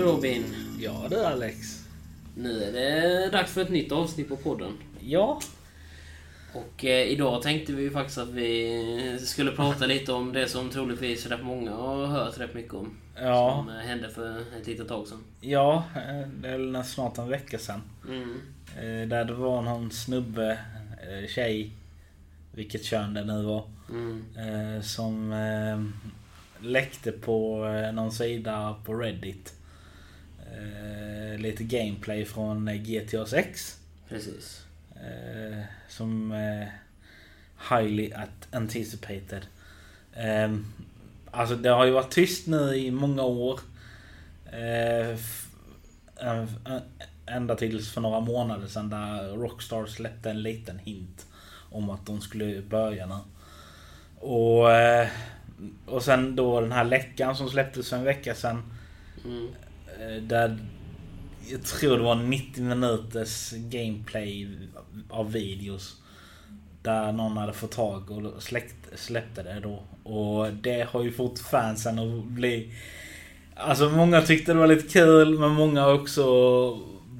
Robin. Ja du Alex. Nu är det dags för ett nytt avsnitt på podden. Ja. Och eh, idag tänkte vi faktiskt att vi skulle prata lite om det som troligtvis rätt många har hört rätt mycket om. Ja. Som eh, hände för ett litet tag sedan. Ja, eh, det är väl snart en vecka sedan. Mm. Eh, Där det var någon snubbe, eh, tjej, vilket kön det nu var. Mm. eh, Som läckte på någon sida på Reddit. Eh, Lite gameplay från eh, GTA 6. Precis. Eh, som eh, highly at- anticipated. Eh, alltså det har ju varit tyst nu i många år. Eh, ända tills för några månader sedan där Rockstar släppte en liten hint om att de skulle börja nu. Och, eh, och sen då den här läckan som släpptes för en vecka sedan. Mm. Eh, Där jag tror det var 90 minuters gameplay av videos. Där någon hade fått tag och släckt, släppte det då. Och det har ju fått fansen att bli... Alltså många tyckte det var lite kul men många också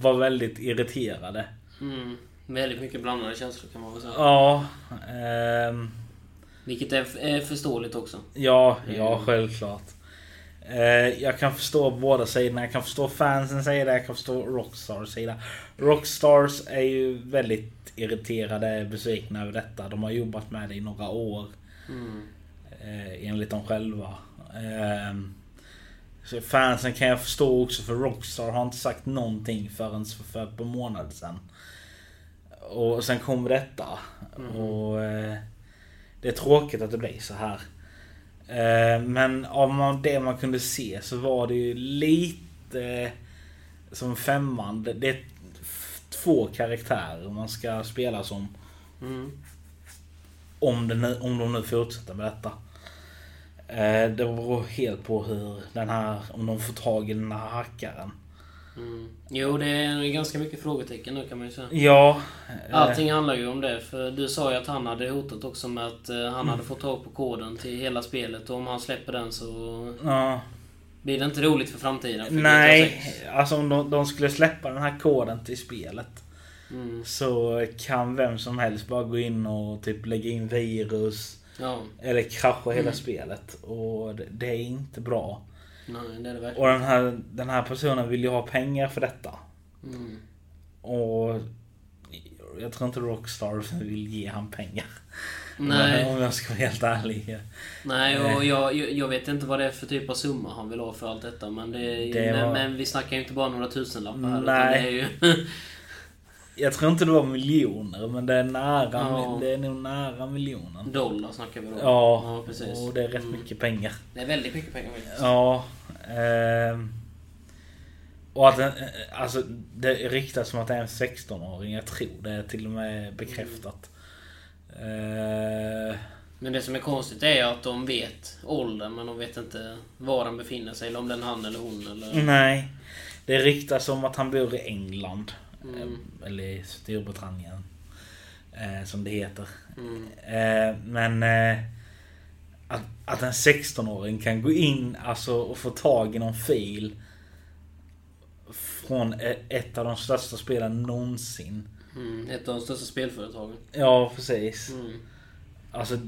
var väldigt irriterade. Mm. Väldigt mycket blandade känslor kan man väl säga. Ja. ehm, Vilket är förståeligt också. Ja, ja självklart. Eh, jag kan förstå båda sidorna. Jag kan förstå fansens sida, jag kan förstå Rockstars sida. Rockstars är ju väldigt irriterade, besvikna över detta. De har jobbat med det i några år. Mm. Eh, enligt dem själva. Eh, så fansen kan jag förstå också för Rockstar har inte sagt någonting förrän för, ett par månader sedan. Och sen kom detta. Och eh, det är tråkigt att det blir så här. Eh, men av man- det man kunde se så var det ju lite som femman. Det- Det är två karaktärer man ska spela som. Mm. Om, det om de nu fortsätter med detta. Eh, det beror helt på hur den här, om de får tag i den här hackaren. Mm. Jo, det är ganska mycket frågetecken nu kan man ju säga. Ja. eh, Allting handlar ju om det. För du sa ju att han hade hotat också med att eh, han hade fått tag på koden till hela spelet. Och om han släpper den så Ja. blir det inte roligt för framtiden. För Nej, 6. alltså om de, de skulle släppa den här koden till spelet. Mm. Så kan vem som helst bara gå in och typ lägga in virus. Ja, Eller krascha hela spelet. Och det, det är inte bra. Nej det är det verkligen. Och den här, den här personen vill ju ha pengar för detta. Mm. Och jag tror inte Rockstar vill ge han pengar. Nej. Om jag ska vara helt ärlig. Nej, och jag, jag jag vet inte vad det är för typ av summa han vill ha för allt detta. Men, det, Det men, var- men vi snackar ju inte bara några tusenlappar här. Nej. Ju... Jag tror inte det var miljoner men det är nära. Ja. Det är nog nära miljonen. dollar snackar vi då. Ja, ja precis. och det är rätt Mm. mycket pengar. Det är väldigt mycket pengar faktiskt. Ja. Ehm. och att den, eh, alltså det riktas som att det är en 16-åring. Jag tror det är till och med bekräftat. Eh, Men det som är konstigt är att de vet åldern men de vet inte var den befinner sig. Eller om det är han eller hon eller... nej. Det riktas som att han bor i England. Mm. Eh, Eller i Storbritannien. Eh, som det heter. Mm. Eh, men eh, att, en 16-åring kan gå in alltså, och få tag i någon fil från e- ett av de största spelen någonsin. Mm. Ett av de största spelföretagen. Ja, precis. Mm. Alltså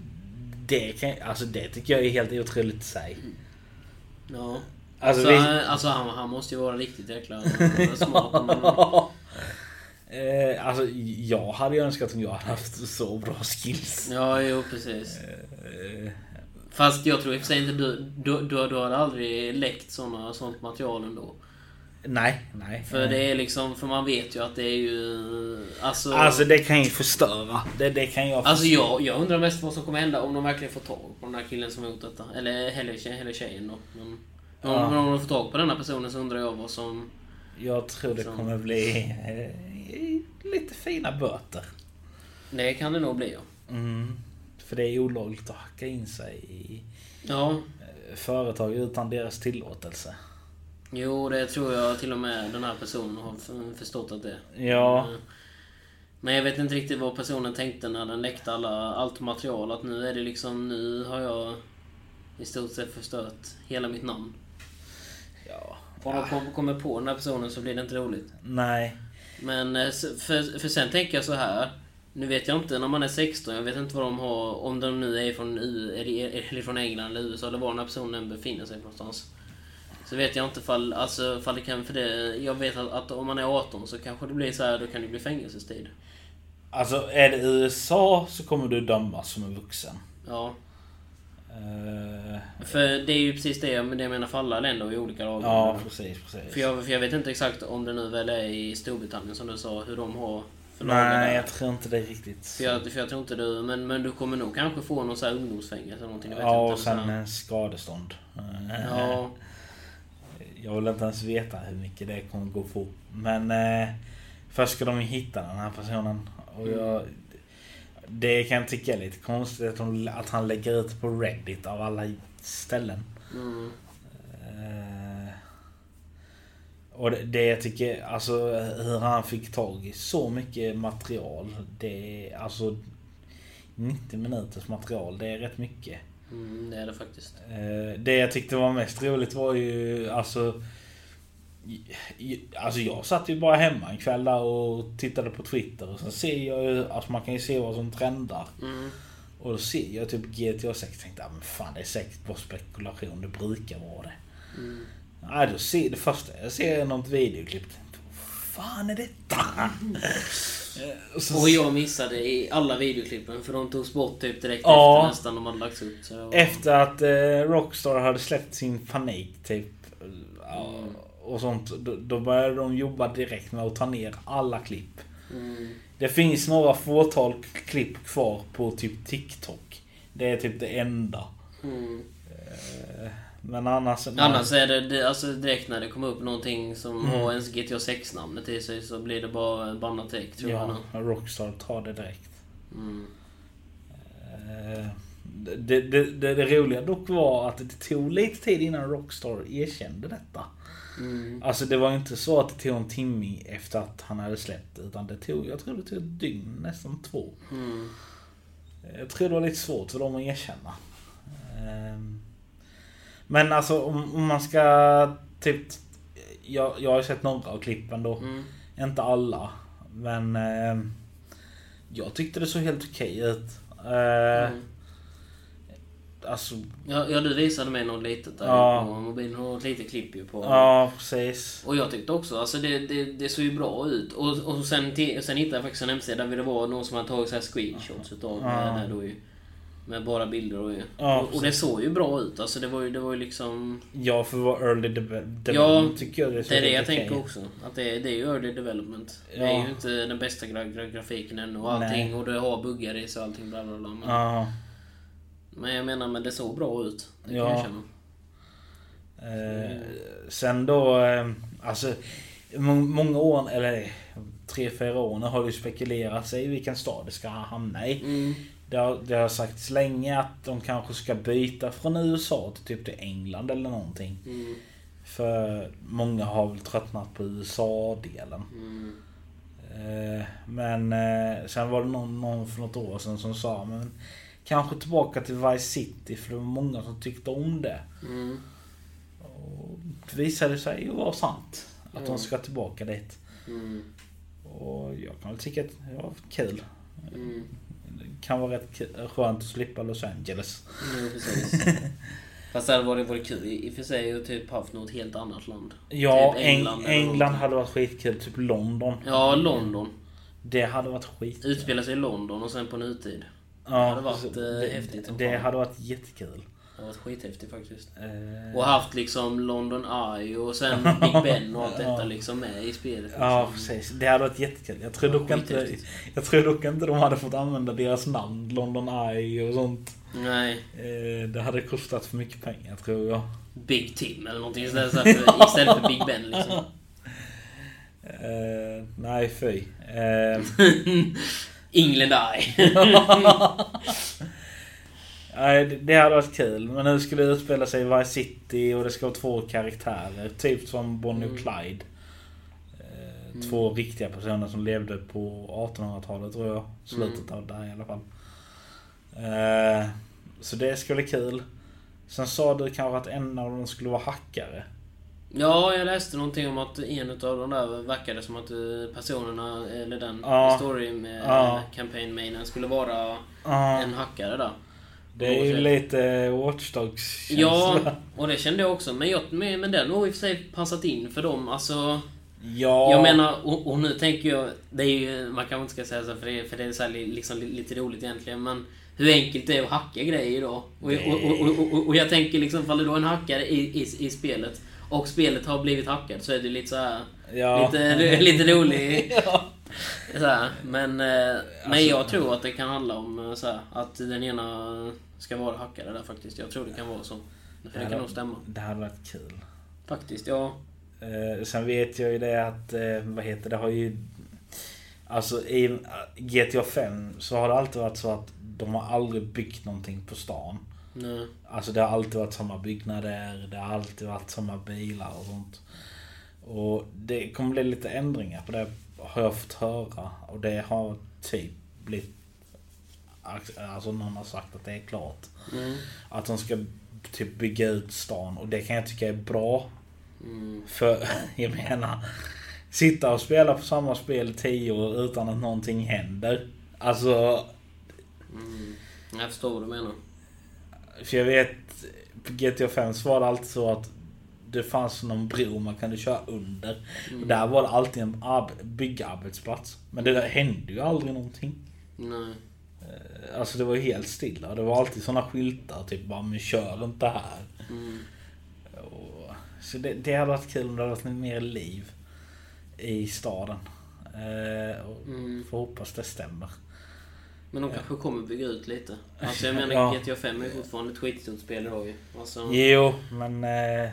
det, kan, alltså det tycker jag är helt otroligt i sig. Ja. Alltså, Så, vi, alltså han, han måste ju vara riktigt jäkla smart. Men, eh, alltså jag hade ju önskat om jag hade haft så bra skills. ja, jo precis. Eh, Fast jag tror i och för sig inte du, du, du, du hade aldrig läckt såna, sånt material ändå. nej, nej. För det är liksom, för man vet ju att det är ju... Alltså, Alltså det kan ju förstöra. Det, det kan jag alltså jag, jag undrar mest vad som kommer hända om de verkligen får tag på den här killen som har gjort detta. Eller, eller, tje- eller tjejen då. Men, om, Ja. om de får tag på denna personen så undrar jag vad som... Jag tror det Som- kommer bli eh, lite fina böter. Det kan det nog bli ja. Mm. För det är olagligt att hacka in sig i Ja, eh, företag utan deras tillåtelse. jo det tror jag till och med den här personen har förstått att det. Ja, Men, Men jag vet inte riktigt vad personen tänkte när den läckte alla, allt material. Att nu är det liksom, nu har jag i stort sett förstört hela mitt namn. ja. Om de kom- kommer på den här personen så blir det inte roligt. Nej. Men eh, för, för sen tänker jag så här. Nu vet jag inte när man är 16, jag vet inte vad de har, om de nu är från, U, eller, från England eller USA eller var den här personen befinner sig någonstans. Så vet jag inte fall, alltså, fall det kan, för det, jag vet att, att om man är 18 så kanske det blir så här, då kan det bli fängelsestid. Alltså är det USA så kommer du dömas som en vuxen. Ja. Eh, För det är ju precis det, jag- det jag menar för alla länder i olika lagar. ja, precis, precis. För jag, för jag vet inte exakt om det nu väl är i Storbritannien som du sa, hur de har Nej, jag tror inte det riktigt. För jag, för jag tror inte du, men, men du kommer nog kanske få någon så här ungdomsfängelse eller någonting. Jag vet Ja, inte, och sen så här. skadestånd. Eh, Ja, Jag vill inte ens veta hur mycket det kommer gå få. Men eh, först ska de ju hitta den här personen. Och jag, det kan jag tycka är lite konstigt att, de, att han lägger ut på Reddit av alla ställen. mm, Eh, och det, det jag tycker, alltså hur han fick tag i så mycket material. Det är alltså 90 minuters material, det är rätt mycket. mm, det är det faktiskt. Eh, Det jag tyckte var mest roligt var ju alltså... Alltså jag satt ju bara hemma en kväll där och tittade på Twitter och sen ser jag ju, alltså man kan ju se vad som trendar. Mm, Och då ser jag typ GTA 6 och tänkte, ah, men fan det är säkert bara spekulation, det brukar vara det. mm. Nej, då ser det första jag ser är något videoklipp. Vad fan är detta? Eh, och så- Och jag missade i alla videoklippen för de togs bort typ direkt Ja. efter nästan de hade lagts upp. Så Efter att eh, Rockstar hade släppt sin panik typ. ja, Mm. Och sånt. Då, då började de jobba direkt med att ta ner alla klipp. Mm, Det finns några fåtal klipp kvar på typ TikTok. Det är typ det enda. mm. Eh, Men annars... Annars är det, alltså direkt när det kommer upp någonting som Mm. har ens GTA 6-namnet i sig så blir det bara bannat direkt tror jag. Ja, nu. Rockstar tar det direkt. Mm. Eh, Det, det, det, det roliga dock var att det tog lite tid innan Rockstar erkände detta. Mm. Alltså det var inte så att det tog en timme efter att han hade släppt utan det tog, jag tror det tog ett dygn, nästan två. Mm. Jag tror det var lite svårt för dem att erkänna. Ehm, Men alltså om, om man ska typ... Jag, jag har sett några av klippen då. Mm. Inte alla. Men... ehm, Jag tyckte det såg helt okej ut. Eh, Mm. Alltså... Ja, ja, du visade mig något litet där Ja. på mobilen. Något litet klipp ju på... Ja, precis. Och jag tyckte också, alltså det, det, det såg ju bra ut. Och, och sen, sen hittade jag faktiskt en hemsida där det var någon som hade tagit så här screenshots utav Ja. det då ju. Med bara bilder och. Ja, och, och det såg ju bra ut. Alltså det var ju, det var ju liksom... Ja, för att vara early deve- Ja, development tycker jag det såg Det är det jag tänker också. Att det, är- det är ju early development. Det Ja. är ju inte den bästa gra gra grafiken ännu och allting. Nej. Och det har buggar i sig och allting bla bla bla. Men, Ja. men jag menar, men det såg bra ut. Det kan Ja. jag känna. Eh, sen då, eh, alltså må- många år, eller tre, fyra år nu har det ju spekulerats i vilken stad det ska hamna i. Mm. Det har, det har sagts länge att de kanske ska byta från USA till typ till England eller någonting. Mm. För många har väl tröttnat på USA-delen. Mm. Eh, Men eh, sen var det någon, någon för något år sedan som sa men kanske tillbaka till Vice City för det var många som tyckte om det. Mm. Och det visade sig ju vara sant. Att Ja. de ska tillbaka dit. Mm. Och jag kan väl tycka att det var kul. Mm. Det kan vara rätt skönt att slippa Los Angeles. Jo, precis. Fast det hade varit, varit kul i och för sig att typ haft något helt annat land. Ja, Typ England, eller England hade varit skitkul. Typ London. Ja, London. Det hade varit skitkul. Utspela sig i London och sen på nutid. Ja, hade varit, precis. eh, det, häftigt Det fan. hade varit jättekul. Det har varit skithäftigt faktiskt. Eh, Och haft liksom London Eye och sen Big Ben och allt detta Ja. liksom med i spelet. Ja, liksom. precis. Det hade varit jättekul. Jag tror, Ja, dock inte, jag tror dock inte de hade fått använda deras namn, London Eye och sånt. Nej, Eh, Det hade kostat för mycket pengar tror jag. Big Tim eller någonting istället för, istället för Big Ben liksom. Eh, nej, fy. Eh, England Eye. Nej, det- hade varit kul. Men nu skulle det utspela sig i Vice City och det ska vara två karaktärer. Typ som Bonnie och Mm. Clyde. Eh, Mm. Två riktiga personer som levde på 1800-talet tror jag. Slutet av det i alla fall. Eh, så det skulle bli kul. Sen sa du kanske att en av dem skulle vara hackare. Ja, jag läste någonting om att en utav de där verkade som att eh, personerna, eller den Ja. story med Ja. campaign mainen skulle vara Ja, en hackare där. Det är ju lite Watchdogs Ja, och det kände jag också. Men, jag, men, men den har i och för sig passat in för dem. Alltså, Ja. jag menar, och, och nu tänker jag... Det är ju, man kanske inte ska säga så för det, för det är så här, li- liksom, li- lite roligt egentligen. Men hur enkelt det är att hacka grejer då. Och, och, och, jag tänker liksom, fall du är en hackare i, i, i spelet och spelet har blivit hackat så är det lite så här, Ja. lite, lite rolig. ja. Här, men, eh, men Alltså- jag tror att det kan handla om eh, så här, att den ena ska vara hackare där faktiskt. Jag tror det kan vara så. För det kan nog stämma. Det hade varit kul. Faktiskt, ja. Eh, sen vet jag ju det att, eh, vad heter det, har ju... Alltså i GTA 5 så har det alltid varit så att de har aldrig byggt någonting på stan. Nej. Alltså det har alltid varit samma byggnader, det har alltid varit samma bilar och sånt. Och det kommer bli lite ändringar på det har jag fått höra. Och det har typ blivit... Alltså någon har sagt att det är klart. Mm. Att de ska typ bygga ut stan och det kan jag tycka är bra. Mm. För jag menar, sitta och spela på samma spel i 10 år utan att någonting händer. Alltså, Mm. Jag förstår vad du menar. för jag vet på GTA 5 så var det alltid så att det fanns någon bro man kunde köra under. Och där var det alltid en arb- byggarbetsplats. Men det där hände ju aldrig någonting. Nej. Eh, Alltså det var ju helt stilla. Det var alltid såna skyltar typ bara men kör inte här. Mm. Och, så det, det hade varit kul om det hade varit mer liv i staden. Eh, och Mm. Får hoppas det stämmer. Men de kanske kommer bygga ut lite. Alltså jag menar Ja. GTA 5 är fortfarande ett skitstort spel idag ju. Alltså, Jo, men... Eh,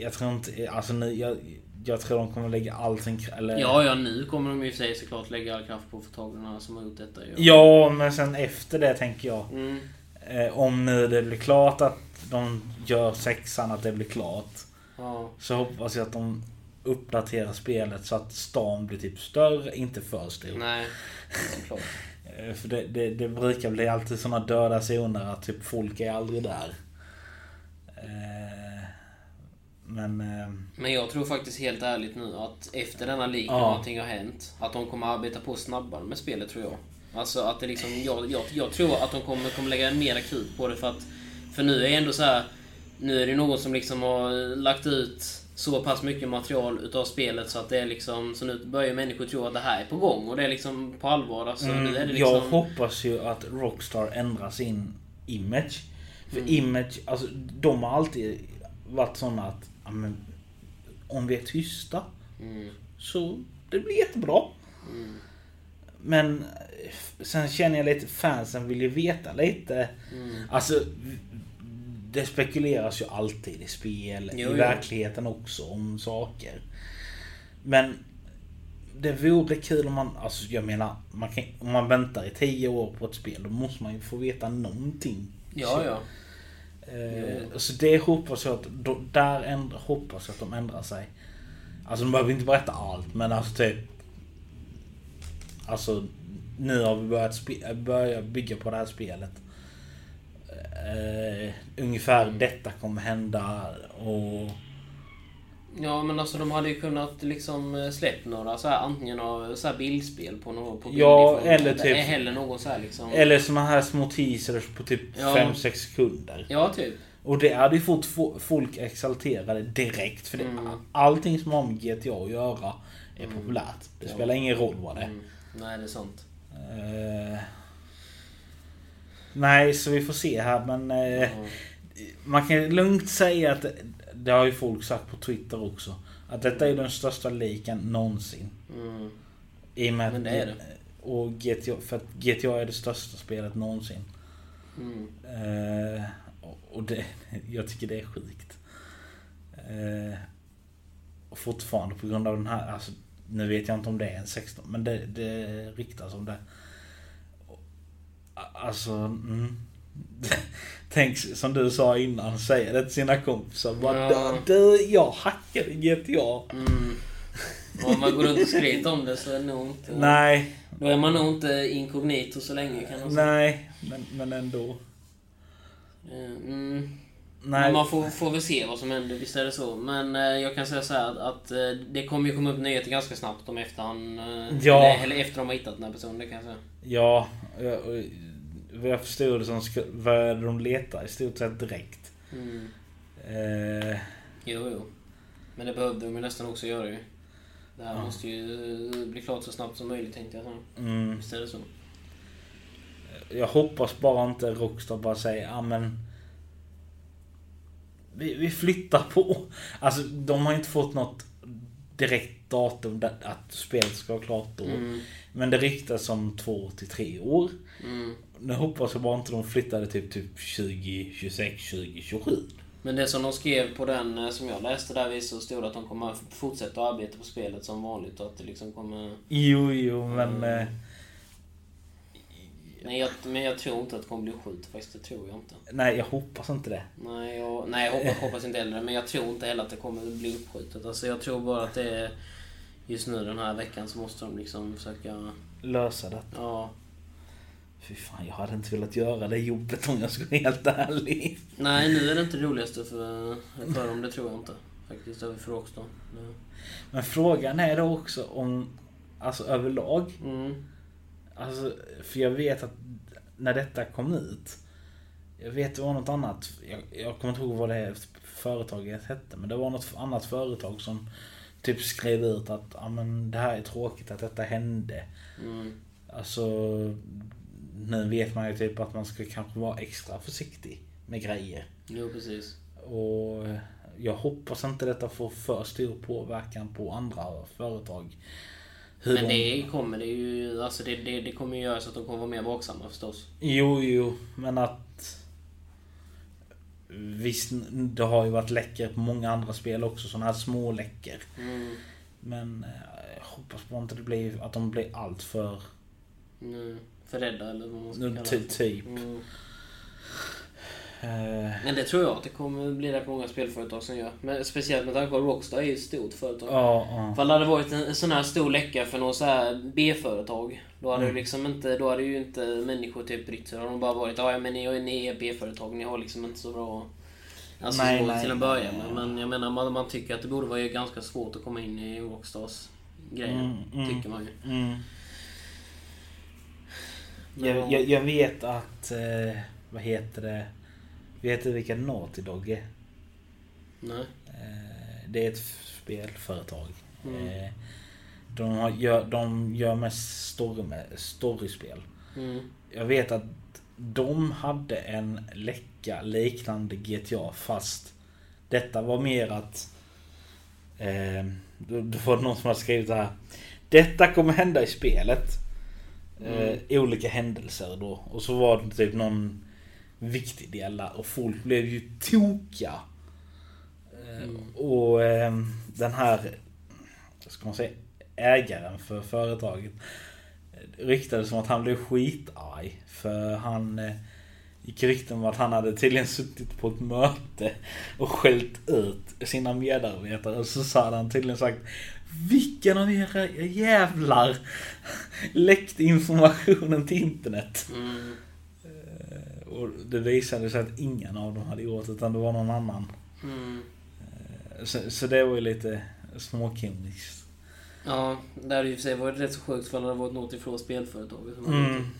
jag tror inte... Alltså nu, jag, jag tror de kommer lägga all sin... Eller, Ja, ja, nu kommer de ju i och för sig såklart lägga all kraft på att få tag i här som har gjort detta ju. Ja, men sen efter det tänker jag. Mm. Eh, om nu det blir klart att de gör sexan, att det blir klart. Ja. Så hoppas jag att de uppdaterar spelet så att stan blir typ större, inte för stor. Nej, såklart. Eh, För det, det, det brukar bli alltid såna döda zoner att typ folk är aldrig där. Eh, Men... eh, Men jag tror faktiskt helt ärligt nu att efter denna leak Ja. någonting har hänt, att de kommer arbeta på snabbare med spelet tror jag. Alltså att det liksom, jag, jag, jag tror att de kommer, kommer lägga mer krut på det för att... För nu är det ändå så här. Nu är det någon som liksom har lagt ut så pass mycket material utav spelet så att det är liksom... Så nu börjar människor tro att det här är på gång och det är liksom på allvar. Alltså, nu är det Mm, liksom, Jag hoppas ju att Rockstar ändrar sin image. För Mm. image, alltså de har alltid varit såna att ja, men, om vi är tysta Mm, så det blir jättebra. mm, Men sen känner jag lite, fansen vill ju veta lite. mm. Alltså, det spekuleras ju alltid i spel, Jo, i jo. verkligheten också om saker. Men det vore kul om man, alltså jag menar, man kan, om man väntar i 10 år på ett spel då måste man ju få veta någonting. Ja, ja. Eh, så det hoppas jag att, då, där ändra, hoppas jag att de ändrar sig. Alltså de behöver inte berätta allt men alltså typ Alltså nu har vi börjat spe, börja bygga på det här spelet. Eh, ungefär detta kommer hända och... Ja men alltså de hade ju kunnat liksom eh, släppt några så här antingen av så här bildspel på någon på Ja, eller typ- heller någon så här liksom... Eller såna här små teasers på typ Ja. 5-6 sekunder. Ja typ. Och det hade ju fått fo- folk exalterade direkt. För det, Mm. allting som har med GTA att göra är Mm. populärt. Det Ja. spelar ingen roll vad det är. Mm. Nej det är sant. Eh, nej, så vi får se här men... Ja. Man kan lugnt säga att det, har ju folk sagt på Twitter också. Att detta är den största liken någonsin. Mm. I och med Men det är det. Och GTA, för att GTA är det största spelet någonsin. Mm. Eh, och- det, jag tycker det är sjukt. Och fortfarande på grund av den här, alltså, nu vet jag inte om det är en 16, men det, det ryktas om det. Alltså, mm. Tänk som du sa innan, säga det till sina kompisar. Bara, Ja. du, jag hackade GTA. Mm. Om man går runt och skryter om det så är det nog inte... Nej, Då är man nog inte inkognito så länge kan man säga. nej, men, men ändå. Eh, Mm. Men Nej, man får, får väl se vad som händer, visst är det så. Men eh, jag kan säga så här att, att eh, det kommer ju komma upp nyheter ganska snabbt om efter han... Eh, Ja. eller, eller efter de har hittat den här personen, det kan jag säga. ja. Vad jag förstod det som började de leta i stort sett direkt. Mm. Eh, Jo, jo. Men det behövde de ju nästan också göra ju. Det här Ja. måste ju eh, bli klart så snabbt som möjligt tänkte jag. så. mm. Visst är det så? Jag hoppas bara inte Rockstar bara säger ja men vi, vi flyttar på. Alltså de har inte fått något direkt datum där, att spelet ska vara klart då. Mm. Men det ryktas om två till tre år. Mm. Nu hoppas jag bara inte de flyttade typ, typ 2026, 2027. Men det som de skrev på den eh, som jag läste där så stod det att de kommer fortsätta arbeta på spelet som vanligt och att det liksom kommer... Jo, jo, men... Mm. Eh, Nej, jag, men jag tror inte att det kommer bli skjut faktiskt. Det tror jag inte. nej, jag hoppas inte det. Nej, jag, nej, jag hoppas, hoppas inte heller Men jag tror inte heller att det kommer bli uppskjutet. Alltså jag tror bara att det är... Just nu den här veckan så måste de liksom försöka... Lösa det. Ja. Fy fan, jag hade inte velat göra det jobbet om jag ska vara helt ärlig. Nej, nu är det inte det roligaste för, för dem. Det tror jag inte. Faktiskt, över för Rockstar. Det- Men frågan är då också om, alltså överlag. Mm. Alltså, för jag vet att när detta kom ut. Jag vet det var något annat. Jag, jag kommer inte ihåg vad det företaget hette. Men det var något annat företag som typ skrev ut att ja, men det här är tråkigt att detta hände. Mm. Alltså, nu vet man ju typ att man ska kanske vara extra försiktig med grejer. Jo, precis. Och jag hoppas inte detta får för stor påverkan på andra företag. Hur Men de- det kommer det ju... Alltså det, det, det kommer ju göra så att de kommer vara mer vaksamma förstås. Jo, jo, men att... Visst, det har ju varit läckor på många andra spel också, sådana här små läckor. Mm. Men eh, jag hoppas bara inte det blir, att de blir allt för... Mm. För rädda eller vad man ska kalla det. typ. Mm. Eh, Men det tror jag att det kommer bli rätt många spelföretag som gör. Men speciellt med tanke på att Rockstar är ett stort företag. ja, ja. Ifall det hade varit en, sån här stor läcka för något så här B-företag. Då hade, Mm. liksom inte, då hade ju inte människor typ brytt sig. Då hade de bara varit ja men ni, ni är B-företag, ni har liksom inte så bra... Alltså Nej, så nej. till en början. Men, men jag menar man, man tycker att det borde vara ganska svårt att komma in i Rockstars grejer. Mm, mm. Tycker man ju. Mm. Jag, jag, jag vet att... Eh, vad heter det? Vet du vilka Naughty Dog är? Nej. Eh, det är ett spelföretag. Mm. Eh, de, har, gör, de gör mest story, med, storyspel. Mm. Jag vet att de hade en läcka liknande GTA fast detta var mer att eh, det det var någon som hade skrivit så här. Detta kommer hända i spelet. Eh, olika händelser då. Och så var det typ någon viktig del där och folk blev ju tokiga. Mm. Och ehm, den här, ska man säga, ägaren för företaget eh, ryktades som att han blev skitarg. För han eh, gick rykten om att han hade tydligen suttit på ett möte och skällt ut sina medarbetare. Och så sa han tydligen sagt Vilken av era jävlar läckte informationen till internet? Mm. Och det visade sig att ingen av dem hade gjort utan det var någon annan. Mm. Eh, Så, så det var ju lite småkomiskt. Ja, det hade ju för sig varit rätt så sjukt för det hade varit något ifrån spelföretaget. som hade gjort det. Mm.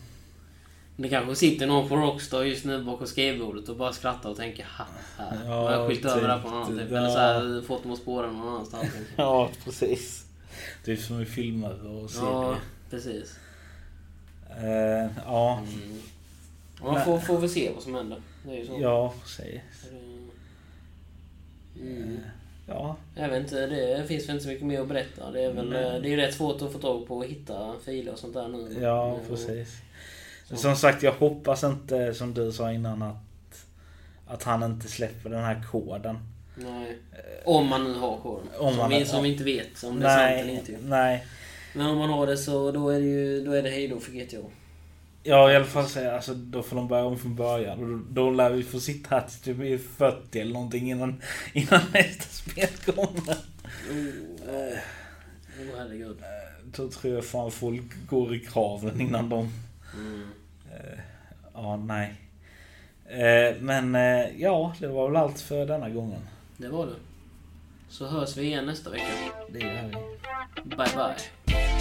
Det kanske sitter någon på Rockstar just nu bakom skrivbordet och bara skrattar och tänker ha ha. Ja, Ja, jag har skyllt över det här på typ, någon annan typ. Eller så här, fått dem att spåra någon annanstans. Ja, precis. Typ som i filmer och serier. ja, precis. Eh, ja, Mm. Man får, får väl se vad som händer. Det är ju så. ja, precis. Mm. Ja, Jag vet inte, det finns väl inte så mycket mer att berätta. Det är väl Nej. det är ju rätt svårt att få tag på och hitta filer och sånt där nu. ja Mm. precis. Så. Som sagt, jag hoppas inte som du sa innan att, att han inte släpper den här koden. Nej. Om man nu har koden. Om som, man- vi, som vi inte vet om det är sant eller Nej, inte. nej. Men om man har det så då är det ju då är det hejdå för GTA. Ja, i alla fall säga, alltså då får de börja om från början. Och då, då lär vi få sitta här till typ vi är 40 eller någonting innan, innan nästa spel kommer. Oh, oh. herregud. Då tror jag fan folk går i kraven innan de... Mm. Eh, ja, nej. Eh, men eh, ja, det var väl allt för denna gången. Det var det. Så hörs vi igen nästa vecka. Det gör vi. Bye bye.